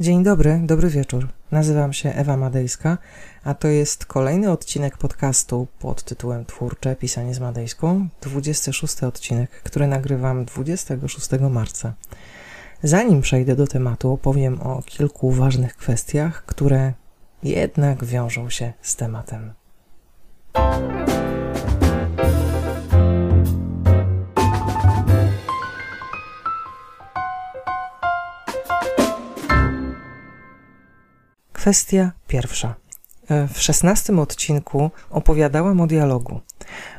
Dzień dobry, dobry wieczór. Nazywam się Ewa Madejska, a to jest kolejny odcinek podcastu pod tytułem Twórcze Pisanie z Madejską, 26 odcinek, który nagrywam 26 marca. Zanim przejdę do tematu, opowiem o kilku ważnych kwestiach, które jednak wiążą się z tematem. Kwestia pierwsza. E, w szesnastym odcinku opowiadałam o dialogu.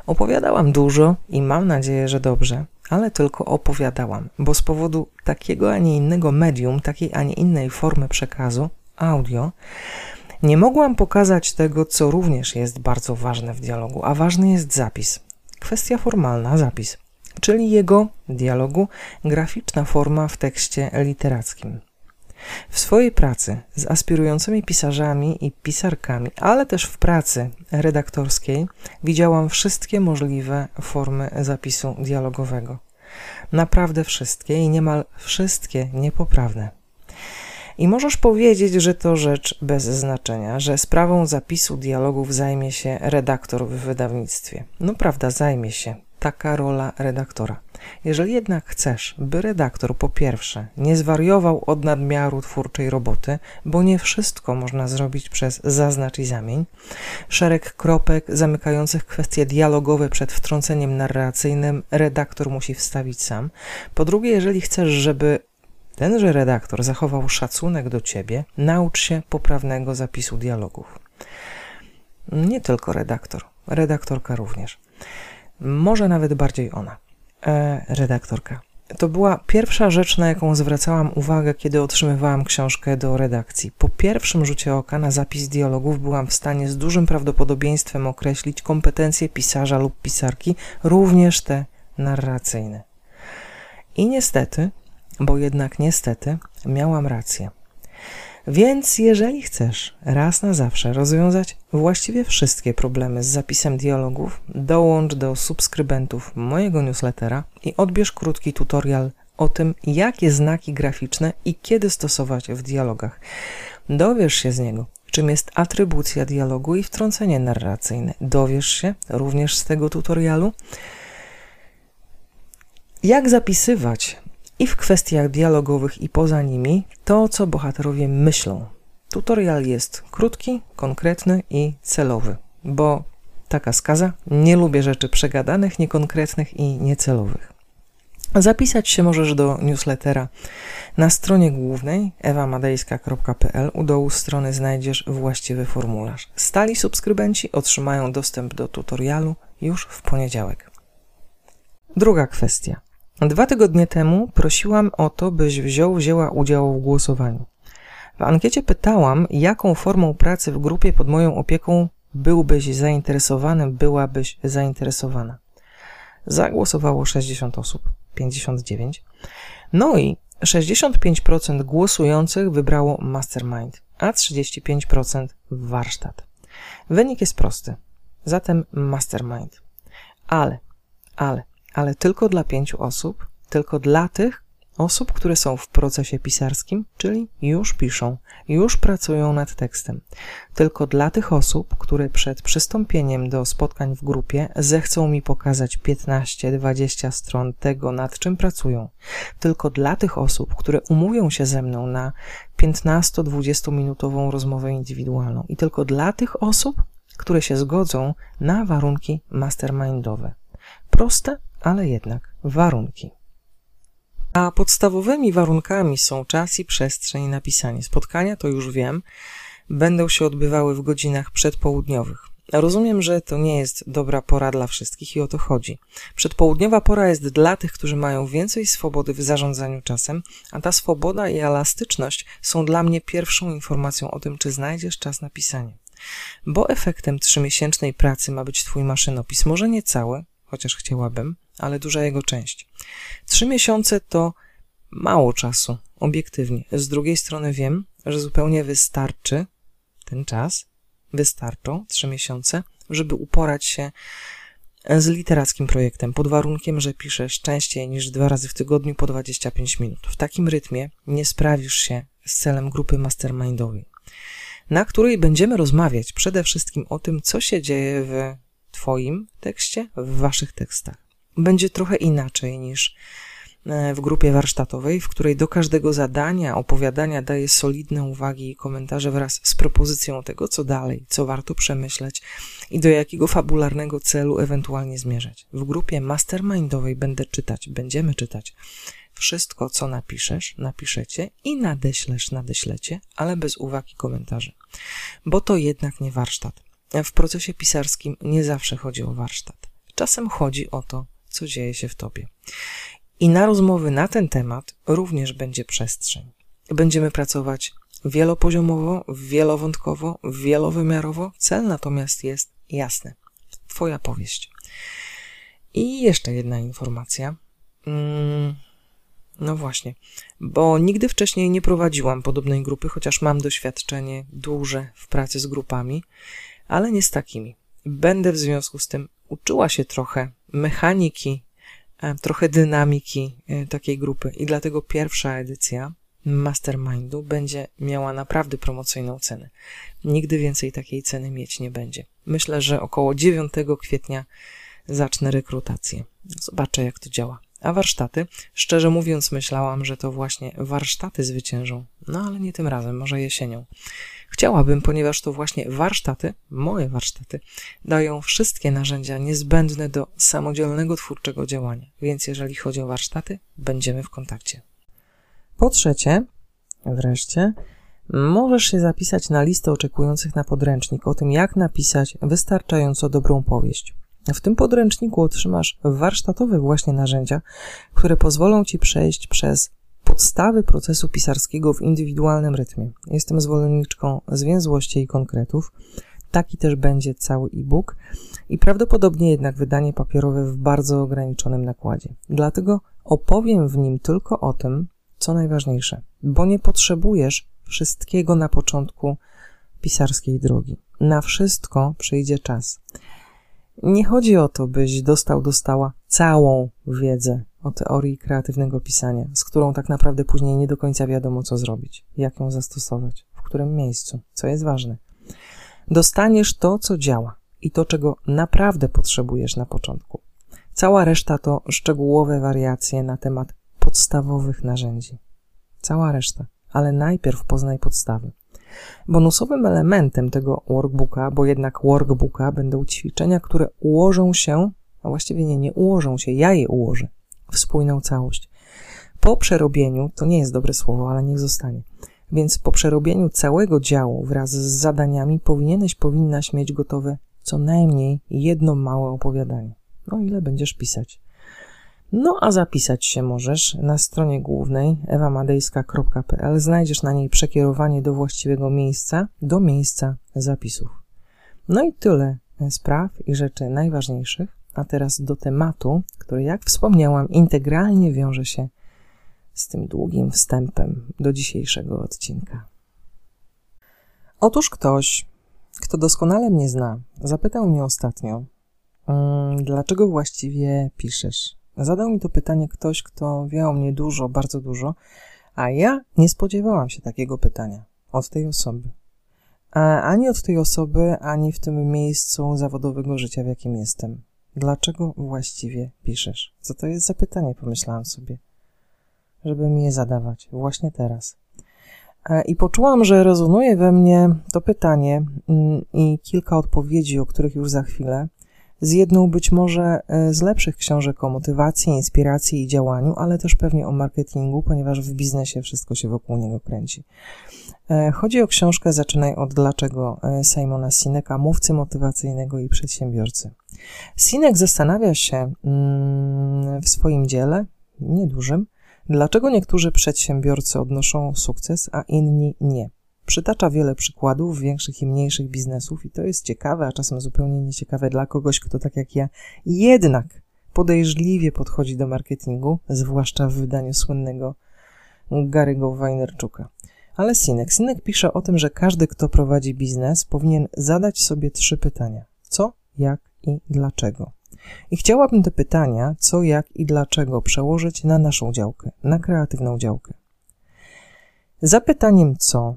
Opowiadałam dużo i mam nadzieję, że dobrze, ale tylko opowiadałam, bo z powodu takiego, a nie innego medium, takiej, a nie innej formy przekazu, audio, nie mogłam pokazać tego, co również jest bardzo ważne w dialogu, a ważny jest zapis. Kwestia formalna, zapis, czyli jego dialogu graficzna forma w tekście literackim. W swojej pracy z aspirującymi pisarzami i pisarkami, ale też w pracy redaktorskiej, widziałam wszystkie możliwe formy zapisu dialogowego. Naprawdę wszystkie i niemal wszystkie niepoprawne. I możesz powiedzieć, że to rzecz bez znaczenia, że sprawą zapisu dialogów zajmie się redaktor w wydawnictwie. No prawda, zajmie się. Taka rola redaktora. Jeżeli jednak chcesz, by redaktor po pierwsze nie zwariował od nadmiaru twórczej roboty, bo nie wszystko można zrobić przez zaznacz i zamień, szereg kropek zamykających kwestie dialogowe przed wtrąceniem narracyjnym redaktor musi wstawić sam. Po drugie, jeżeli chcesz, żeby tenże redaktor zachował szacunek do ciebie, naucz się poprawnego zapisu dialogów. Nie tylko redaktor, redaktorka również. Może nawet bardziej ona e, redaktorka. To była pierwsza rzecz, na jaką zwracałam uwagę, kiedy otrzymywałam książkę do redakcji. Po pierwszym rzucie oka na zapis dialogów byłam w stanie z dużym prawdopodobieństwem określić kompetencje pisarza lub pisarki, również te narracyjne. I niestety, bo jednak niestety, miałam rację. Więc jeżeli chcesz raz na zawsze rozwiązać właściwie wszystkie problemy z zapisem dialogów, dołącz do subskrybentów mojego newslettera i odbierz krótki tutorial o tym, jakie znaki graficzne i kiedy stosować w dialogach. Dowiesz się z niego, czym jest atrybucja dialogu i wtrącenie narracyjne. Dowiesz się również z tego tutorialu, jak zapisywać i w kwestiach dialogowych i poza nimi to, co bohaterowie myślą. Tutorial jest krótki, konkretny i celowy, bo taka skaza, nie lubię rzeczy przegadanych, niekonkretnych i niecelowych. Zapisać się możesz do newslettera na stronie głównej ewamadejska.pl. U dołu strony znajdziesz właściwy formularz. Stali subskrybenci otrzymają dostęp do tutorialu już w poniedziałek. Druga kwestia. Dwa tygodnie temu prosiłam o to, byś wziął, wzięła udział w głosowaniu. W ankiecie pytałam, jaką formą pracy w grupie pod moją opieką byłbyś zainteresowany, byłabyś zainteresowana. Zagłosowało 60 osób, 59. No i 65% głosujących wybrało mastermind, a 35% warsztat. Wynik jest prosty. Zatem mastermind. Ale, ale, ale tylko dla pięciu osób, tylko dla tych osób, które są w procesie pisarskim, czyli już piszą, już pracują nad tekstem. Tylko dla tych osób, które przed przystąpieniem do spotkań w grupie zechcą mi pokazać 15-20 stron tego, nad czym pracują. Tylko dla tych osób, które umówią się ze mną na 15-20 minutową rozmowę indywidualną. I tylko dla tych osób, które się zgodzą na warunki mastermindowe. Proste, ale jednak warunki. A podstawowymi warunkami są czas i przestrzeń na pisanie. Spotkania, to już wiem, będą się odbywały w godzinach przedpołudniowych. Rozumiem, że to nie jest dobra pora dla wszystkich i o to chodzi. Przedpołudniowa pora jest dla tych, którzy mają więcej swobody w zarządzaniu czasem, a ta swoboda i elastyczność są dla mnie pierwszą informacją o tym, czy znajdziesz czas na pisanie. Bo efektem trzymiesięcznej pracy ma być Twój maszynopis, może nie cały, chociaż chciałabym, ale duża jego część. Trzy miesiące to mało czasu, obiektywnie. Z drugiej strony wiem, że zupełnie wystarczy ten czas, wystarczą trzy miesiące, żeby uporać się z literackim projektem, pod warunkiem, że piszesz częściej niż dwa razy w tygodniu po 25 minut. W takim rytmie nie sprawisz się z celem grupy mastermindowej, na której będziemy rozmawiać przede wszystkim o tym, co się dzieje w Twoim tekście, w Waszych tekstach. Będzie trochę inaczej niż E, w grupie warsztatowej, w której do każdego zadania, opowiadania daje solidne uwagi i komentarze wraz z propozycją tego, co dalej, co warto przemyśleć i do jakiego fabularnego celu ewentualnie zmierzać. W grupie mastermindowej będę czytać, będziemy czytać wszystko, co napiszesz, napiszecie i nadeślesz, nadeślecie, ale bez uwag i komentarzy. Bo to jednak nie warsztat. W procesie pisarskim nie zawsze chodzi o warsztat. Czasem chodzi o to, co dzieje się w tobie. I na rozmowy na ten temat również będzie przestrzeń. Będziemy pracować wielopoziomowo, wielowątkowo, wielowymiarowo. Cel natomiast jest jasny. Twoja powieść. I jeszcze jedna informacja. Mm, no właśnie, bo nigdy wcześniej nie prowadziłam podobnej grupy, chociaż mam doświadczenie duże w pracy z grupami, ale nie z takimi. Będę w związku z tym uczyła się trochę mechaniki E, trochę dynamiki e, takiej grupy i dlatego pierwsza edycja Mastermindu będzie miała naprawdę promocyjną cenę. Nigdy więcej takiej ceny mieć nie będzie. Myślę, że około 9 kwietnia zacznę rekrutację. Zobaczę, jak to działa. A warsztaty? Szczerze mówiąc, myślałam, że to właśnie warsztaty zwyciężą. No ale nie tym razem, może jesienią. Chciałabym, ponieważ to właśnie warsztaty, moje warsztaty, dają wszystkie narzędzia niezbędne do samodzielnego twórczego działania. Więc jeżeli chodzi o warsztaty, będziemy w kontakcie. Po trzecie, wreszcie, możesz się zapisać na listę oczekujących na podręcznik o tym, jak napisać wystarczająco dobrą powieść. W tym podręczniku otrzymasz warsztatowe właśnie narzędzia, które pozwolą Ci przejść przez podstawy procesu pisarskiego w indywidualnym rytmie. Jestem zwolenniczką zwięzłości i konkretów. Taki też będzie cały e-book i prawdopodobnie jednak wydanie papierowe w bardzo ograniczonym nakładzie. Dlatego opowiem w nim tylko o tym, co najważniejsze, bo nie potrzebujesz wszystkiego na początku pisarskiej drogi. Na wszystko przyjdzie czas. Nie chodzi o to, byś dostał, dostała całą wiedzę o teorii kreatywnego pisania, z którą tak naprawdę później nie do końca wiadomo, co zrobić, jak ją zastosować, w którym miejscu, co jest ważne. Dostaniesz to, co działa i to, czego naprawdę potrzebujesz na początku. Cała reszta to szczegółowe wariacje na temat podstawowych narzędzi. Cała reszta, ale najpierw poznaj podstawy. Bonusowym elementem tego workbooka, bo jednak workbooka, będą ćwiczenia, które ułożą się, a właściwie nie, nie ułożą się, ja je ułożę w spójną całość. Po przerobieniu, to nie jest dobre słowo, ale niech zostanie. Więc po przerobieniu całego działu wraz z zadaniami powinieneś, powinnaś mieć gotowe co najmniej jedno małe opowiadanie. No ile będziesz pisać? No a zapisać się możesz na stronie głównej ewamadejska.pl. Znajdziesz na niej przekierowanie do właściwego miejsca, do miejsca zapisów. No i tyle spraw i rzeczy najważniejszych. A teraz do tematu, który, jak wspomniałam, integralnie wiąże się z tym długim wstępem do dzisiejszego odcinka. Otóż ktoś, kto doskonale mnie zna, zapytał mnie ostatnio, mm, dlaczego właściwie piszesz? Zadał mi to pytanie ktoś, kto wie o mnie dużo, bardzo dużo, a ja nie spodziewałam się takiego pytania od tej osoby. A ani od tej osoby, ani w tym miejscu zawodowego życia, w jakim jestem. Dlaczego właściwie piszesz? Co to jest za pytanie, pomyślałam sobie, żeby mi je zadawać właśnie teraz. E, I poczułam, że rezonuje we mnie to pytanie mm, i kilka odpowiedzi, o których już za chwilę, z jedną być może e, z lepszych książek o motywacji, inspiracji i działaniu, ale też pewnie o marketingu, ponieważ w biznesie wszystko się wokół niego kręci. E, chodzi o książkę Zaczynaj od Dlaczego e, Simona Sineka, mówcy motywacyjnego i przedsiębiorcy. Sinek zastanawia się mm, w swoim dziele, niedużym, dlaczego niektórzy przedsiębiorcy odnoszą sukces, a inni nie. Przytacza wiele przykładów większych i mniejszych biznesów i to jest ciekawe, a czasem zupełnie nieciekawe dla kogoś, kto tak jak ja jednak podejrzliwie podchodzi do marketingu, zwłaszcza w wydaniu słynnego Gary'ego Wajnerczuka. Ale Sinek. Sinek pisze o tym, że każdy, kto prowadzi biznes, powinien zadać sobie trzy pytania. Co, jak i dlaczego. I chciałabym te pytania, co, jak i dlaczego, przełożyć na naszą działkę, na kreatywną działkę. Za pytaniem co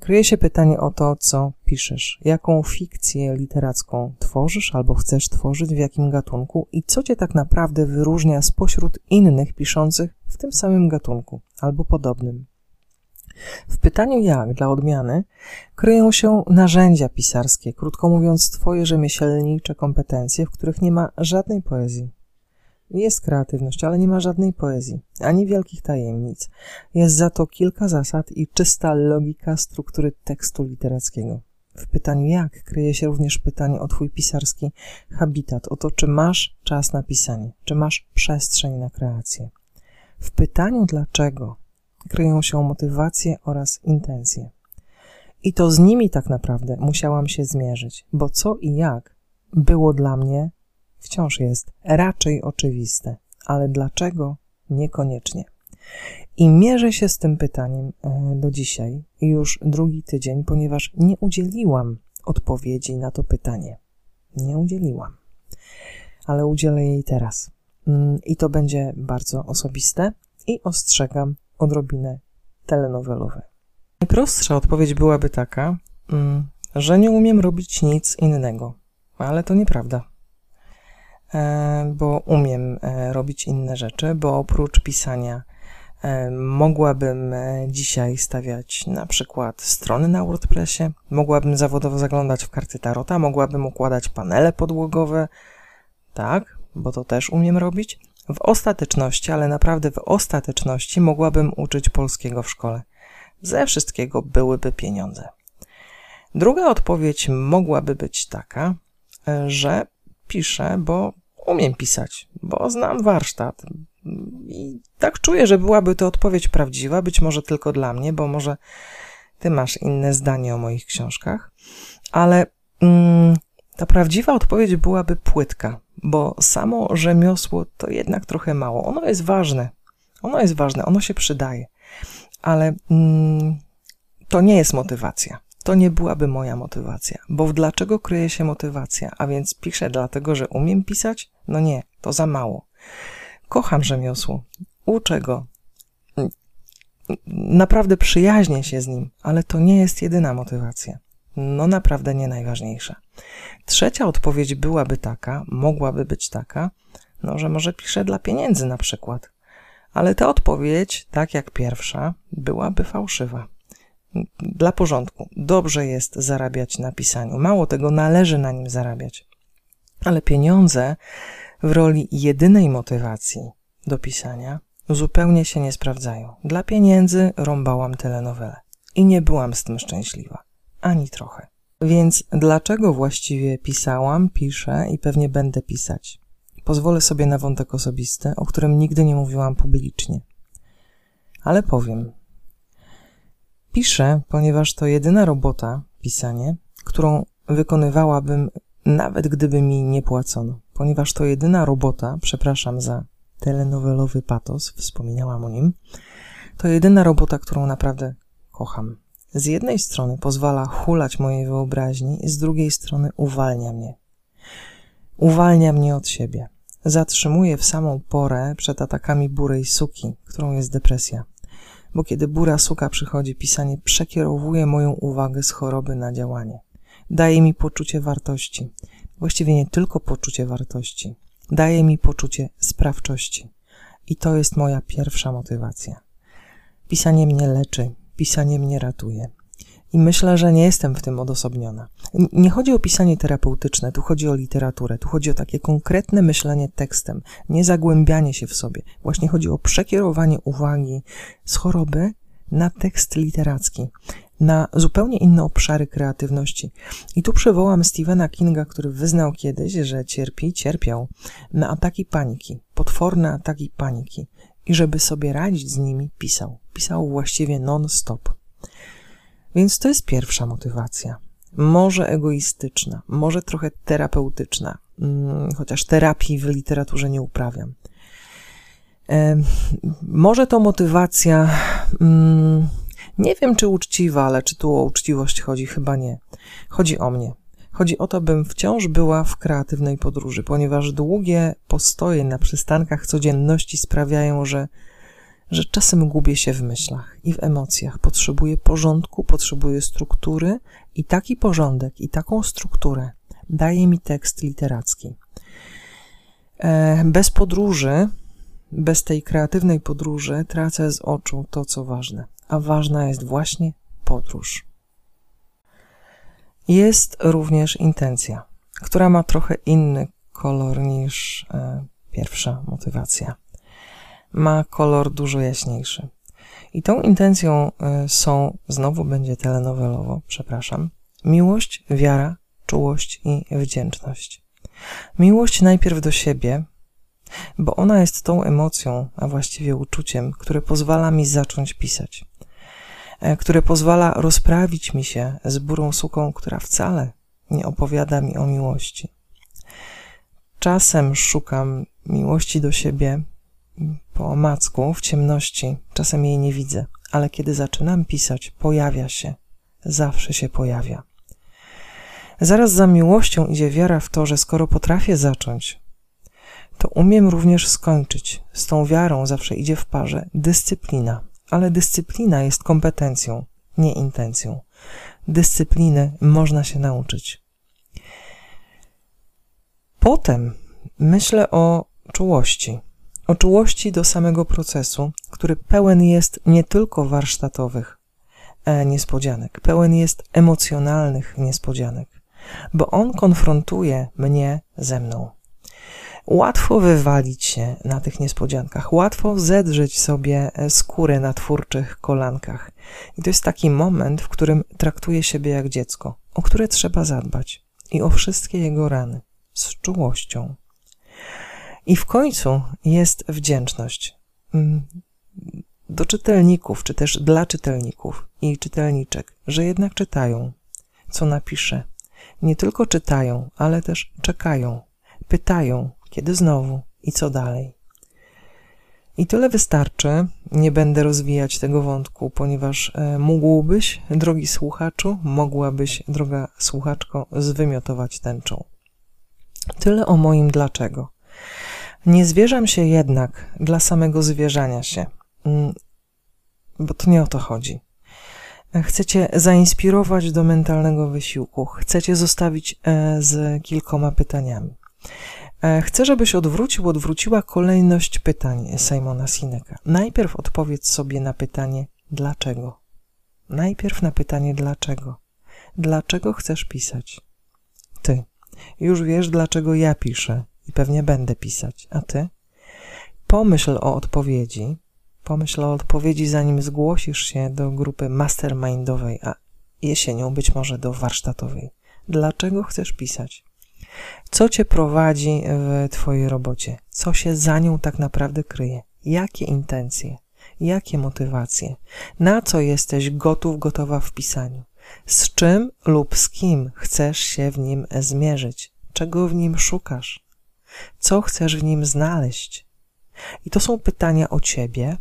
kryje się pytanie o to, co piszesz, jaką fikcję literacką tworzysz albo chcesz tworzyć, w jakim gatunku i co cię tak naprawdę wyróżnia spośród innych piszących w tym samym gatunku albo podobnym. W pytaniu jak, dla odmiany, kryją się narzędzia pisarskie, krótko mówiąc, twoje rzemieślnicze kompetencje, w których nie ma żadnej poezji. Jest kreatywność, ale nie ma żadnej poezji, ani wielkich tajemnic. Jest za to kilka zasad i czysta logika struktury tekstu literackiego. W pytaniu jak kryje się również pytanie o twój pisarski habitat, o to, czy masz czas na pisanie, czy masz przestrzeń na kreację. W pytaniu dlaczego kryją się motywacje oraz intencje. I to z nimi tak naprawdę musiałam się zmierzyć, bo co i jak było dla mnie, wciąż jest raczej oczywiste, ale dlaczego niekoniecznie. I mierzę się z tym pytaniem e, do dzisiaj, już drugi tydzień, ponieważ nie udzieliłam odpowiedzi na to pytanie. Nie udzieliłam, ale udzielę jej teraz. Mm, I to będzie bardzo osobiste i ostrzegam, odrobinę telenowelowe. Najprostsza odpowiedź byłaby taka, mm, że nie umiem robić nic innego, ale to nieprawda. E, bo umiem e, robić inne rzeczy, bo oprócz pisania e, mogłabym dzisiaj stawiać na przykład strony na WordPressie, mogłabym zawodowo zaglądać w karty Tarota, mogłabym układać panele podłogowe, tak, bo to też umiem robić, w ostateczności, ale naprawdę w ostateczności mogłabym uczyć polskiego w szkole. Ze wszystkiego byłyby pieniądze. Druga odpowiedź mogłaby być taka, że piszę, bo umiem pisać, bo znam warsztat. I tak czuję, że byłaby to odpowiedź prawdziwa, być może tylko dla mnie, bo może ty masz inne zdanie o moich książkach, ale mm, ta prawdziwa odpowiedź byłaby płytka, bo samo rzemiosło to jednak trochę mało. Ono jest ważne. Ono jest ważne, ono się przydaje, ale mm, to nie jest motywacja. To nie byłaby moja motywacja, bo w dlaczego kryje się motywacja? A więc piszę dlatego, że umiem pisać? No nie, to za mało. Kocham rzemiosło, uczę go, naprawdę przyjaźnię się z nim, ale to nie jest jedyna motywacja. No naprawdę nie najważniejsza. Trzecia odpowiedź byłaby taka, mogłaby być taka, no, że może piszę dla pieniędzy na przykład. Ale ta odpowiedź, tak jak pierwsza, byłaby fałszywa. Dla porządku, dobrze jest zarabiać na pisaniu. Mało tego, należy na nim zarabiać. Ale pieniądze w roli jedynej motywacji do pisania zupełnie się nie sprawdzają. Dla pieniędzy rąbałam telenowele i nie byłam z tym szczęśliwa. Ani trochę. Więc dlaczego właściwie pisałam, piszę i pewnie będę pisać? Pozwolę sobie na wątek osobisty, o którym nigdy nie mówiłam publicznie. Ale powiem. Piszę, ponieważ to jedyna robota, pisanie, którą wykonywałabym nawet gdyby mi nie płacono. Ponieważ to jedyna robota, przepraszam za telenowelowy patos, wspominałam o nim, to jedyna robota, którą naprawdę kocham. Z jednej strony pozwala hulać mojej wyobraźni, z drugiej strony uwalnia mnie. Uwalnia mnie od siebie. Zatrzymuje w samą porę przed atakami burej suki, którą jest depresja. Bo kiedy bura suka przychodzi, pisanie przekierowuje moją uwagę z choroby na działanie. Daje mi poczucie wartości. Właściwie nie tylko poczucie wartości. Daje mi poczucie sprawczości. I to jest moja pierwsza motywacja. Pisanie mnie leczy, pisanie mnie ratuje. I myślę, że nie jestem w tym odosobniona. Nie chodzi o pisanie terapeutyczne, tu chodzi o literaturę, tu chodzi o takie konkretne myślenie tekstem, nie zagłębianie się w sobie. Właśnie chodzi o przekierowanie uwagi z choroby na tekst literacki, na zupełnie inne obszary kreatywności. I tu przywołam Stephena Kinga, który wyznał kiedyś, że cierpi, cierpiał na ataki paniki, potworne ataki paniki i żeby sobie radzić z nimi, pisał. Pisał właściwie non-stop. Więc to jest pierwsza motywacja. Może egoistyczna, może trochę terapeutyczna, mm, chociaż terapii w literaturze nie uprawiam. Może to motywacja, mm, nie wiem czy uczciwa, ale czy tu o uczciwość chodzi? Chyba nie. Chodzi o mnie. Chodzi o to, bym wciąż była w kreatywnej podróży, ponieważ długie postoje na przystankach codzienności sprawiają, że że czasem gubię się w myślach i w emocjach. Potrzebuję porządku, potrzebuję struktury i taki porządek i taką strukturę daje mi tekst literacki. E, bez podróży, bez tej kreatywnej podróży, tracę z oczu to, co ważne, a ważna jest właśnie podróż. Jest również intencja, która ma trochę inny kolor niż e, pierwsza motywacja. Ma kolor dużo jaśniejszy. I tą intencją e, są, znowu będzie telenowelowo, przepraszam, miłość, wiara, czułość i wdzięczność. Miłość najpierw do siebie, bo ona jest tą emocją, a właściwie uczuciem, które pozwala mi zacząć pisać, e, które pozwala rozprawić mi się z burą suką, która wcale nie opowiada mi o miłości. Czasem szukam miłości do siebie po omacku, w ciemności, czasem jej nie widzę, ale kiedy zaczynam pisać, pojawia się, zawsze się pojawia. Zaraz za miłością idzie wiara w to, że skoro potrafię zacząć, to umiem również skończyć. Z tą wiarą zawsze idzie w parze dyscyplina, ale dyscyplina jest kompetencją, nie intencją. Dyscypliny można się nauczyć. Potem myślę o czułości. O czułości do samego procesu, który pełen jest nie tylko warsztatowych e, niespodzianek, pełen jest emocjonalnych niespodzianek, bo on konfrontuje mnie ze mną. Łatwo wywalić się na tych niespodziankach, łatwo zedrzeć sobie e, skórę na twórczych kolankach. I to jest taki moment, w którym traktuję siebie jak dziecko, o które trzeba zadbać i o wszystkie jego rany z czułością. I w końcu jest wdzięczność mm, do czytelników, czy też dla czytelników i czytelniczek, że jednak czytają, co napiszę. Nie tylko czytają, ale też czekają, pytają, kiedy znowu i co dalej. I tyle wystarczy. Nie będę rozwijać tego wątku, ponieważ e, mógłbyś, drogi słuchaczu, mogłabyś, droga słuchaczko, zwymiotować tęczą. Tyle o moim dlaczego. Nie zwierzam się jednak dla samego zwierzania się, mm, bo to nie o to chodzi. Chcecie zainspirować do mentalnego wysiłku, chcecie zostawić e, z kilkoma pytaniami. E, chcę, żebyś odwrócił, odwróciła kolejność pytań Simona Sineka. Najpierw odpowiedz sobie na pytanie dlaczego. Najpierw na pytanie dlaczego. Dlaczego chcesz pisać? Ty. Już wiesz, dlaczego ja piszę i pewnie będę pisać. A ty? Pomyśl o odpowiedzi. Pomyśl o odpowiedzi, zanim zgłosisz się do grupy mastermindowej, a jesienią być może do warsztatowej. Dlaczego chcesz pisać? Co cię prowadzi w twojej robocie? Co się za nią tak naprawdę kryje? Jakie intencje? Jakie motywacje? Na co jesteś gotów, gotowa w pisaniu? Z czym lub z kim chcesz się w nim zmierzyć? Czego w nim szukasz? Co chcesz w nim znaleźć? I to są pytania o ciebie,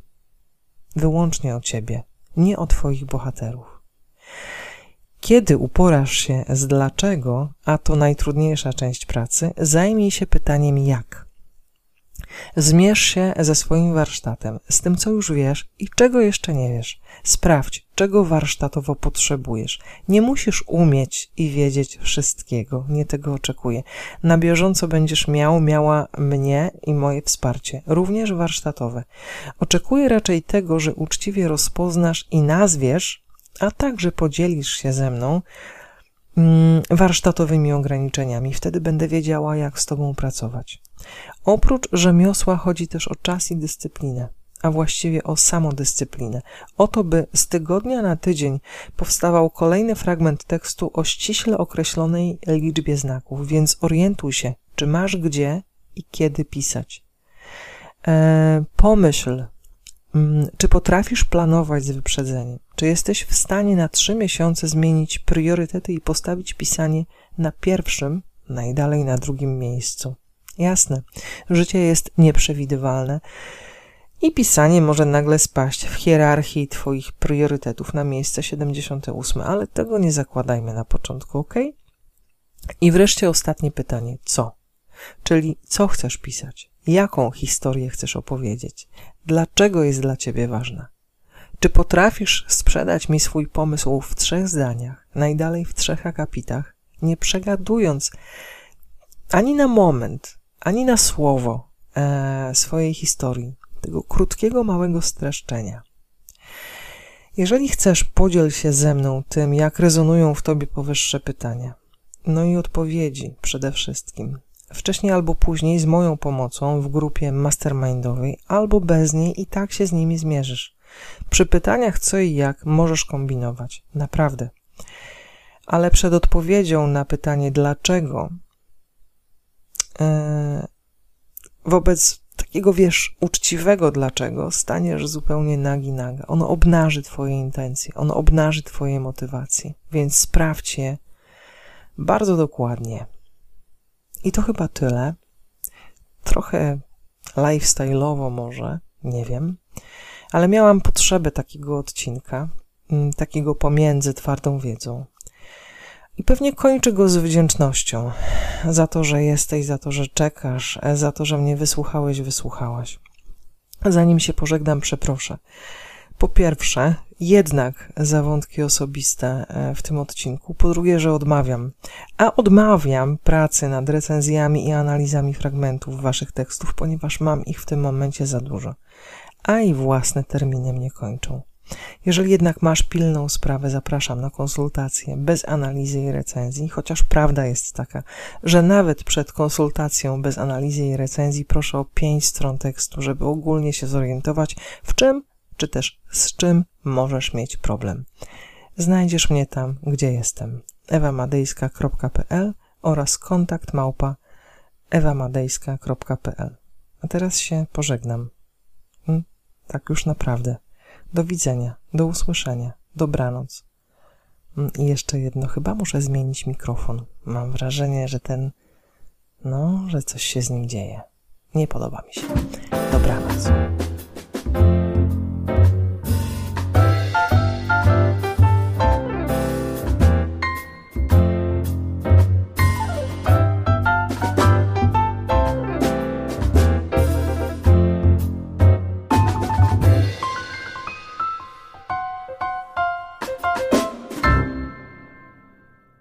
wyłącznie o ciebie, nie o twoich bohaterów. Kiedy uporasz się z dlaczego, a to najtrudniejsza część pracy, zajmij się pytaniem jak. Zmierz się ze swoim warsztatem, z tym, co już wiesz i czego jeszcze nie wiesz. Sprawdź, czego warsztatowo potrzebujesz. Nie musisz umieć i wiedzieć wszystkiego, nie tego oczekuję. Na bieżąco będziesz miał, miała mnie i moje wsparcie, również warsztatowe. Oczekuję raczej tego, że uczciwie rozpoznasz i nazwiesz, a także podzielisz się ze mną mm, warsztatowymi ograniczeniami. Wtedy będę wiedziała, jak z Tobą pracować. Oprócz rzemiosła chodzi też o czas i dyscyplinę, a właściwie o samodyscyplinę. O to, by z tygodnia na tydzień powstawał kolejny fragment tekstu o ściśle określonej liczbie znaków, więc orientuj się, czy masz gdzie i kiedy pisać. E, pomyśl, mm, czy potrafisz planować z wyprzedzeniem? Czy jesteś w stanie na trzy miesiące zmienić priorytety i postawić pisanie na pierwszym, najdalej na drugim miejscu? Jasne, życie jest nieprzewidywalne i pisanie może nagle spaść w hierarchii Twoich priorytetów na miejsce 78, ale tego nie zakładajmy na początku, ok? I wreszcie ostatnie pytanie: co? Czyli co chcesz pisać? Jaką historię chcesz opowiedzieć? Dlaczego jest dla ciebie ważna? Czy potrafisz sprzedać mi swój pomysł w trzech zdaniach, najdalej w trzech akapitach, nie przegadując ani na moment, ani na słowo e, swojej historii, tego krótkiego, małego streszczenia? Jeżeli chcesz, podziel się ze mną tym, jak rezonują w tobie powyższe pytania. No i odpowiedzi przede wszystkim. Wcześniej albo później z moją pomocą w grupie mastermindowej, albo bez niej i tak się z nimi zmierzysz. Przy pytaniach co i jak możesz kombinować. Naprawdę. Ale przed odpowiedzią na pytanie dlaczego, yy, wobec takiego, wiesz, uczciwego dlaczego staniesz zupełnie nagi naga. Ono obnaży twoje intencje, ono obnaży twoje motywacje, więc sprawdź je bardzo dokładnie. I to chyba tyle. Trochę lifestyle'owo może, nie wiem, ale miałam potrzebę takiego odcinka, mm, takiego pomiędzy twardą wiedzą. I pewnie kończę go z wdzięcznością za to, że jesteś, za to, że czekasz, za to, że mnie wysłuchałeś, wysłuchałaś. Zanim się pożegnam, przeproszę. Po pierwsze, jednak za wątki osobiste e, w tym odcinku. Po drugie, że odmawiam. A odmawiam pracy nad recenzjami i analizami fragmentów waszych tekstów, ponieważ mam ich w tym momencie za dużo. A i własne terminy mnie kończą. Jeżeli jednak masz pilną sprawę, zapraszam na konsultację bez analizy i recenzji, chociaż prawda jest taka, że nawet przed konsultacją bez analizy i recenzji proszę o pięć stron tekstu, żeby ogólnie się zorientować, w czym czy też z czym możesz mieć problem. Znajdziesz mnie tam, gdzie jestem. ewamadejska.pl oraz kontakt małpa ewamadejska.pl A teraz się pożegnam. Hmm? Tak już naprawdę. Do widzenia, do usłyszenia, dobranoc. Hmm, I jeszcze jedno, chyba muszę zmienić mikrofon. Mam wrażenie, że ten, no, że coś się z nim dzieje. Nie podoba mi się. Dobranoc.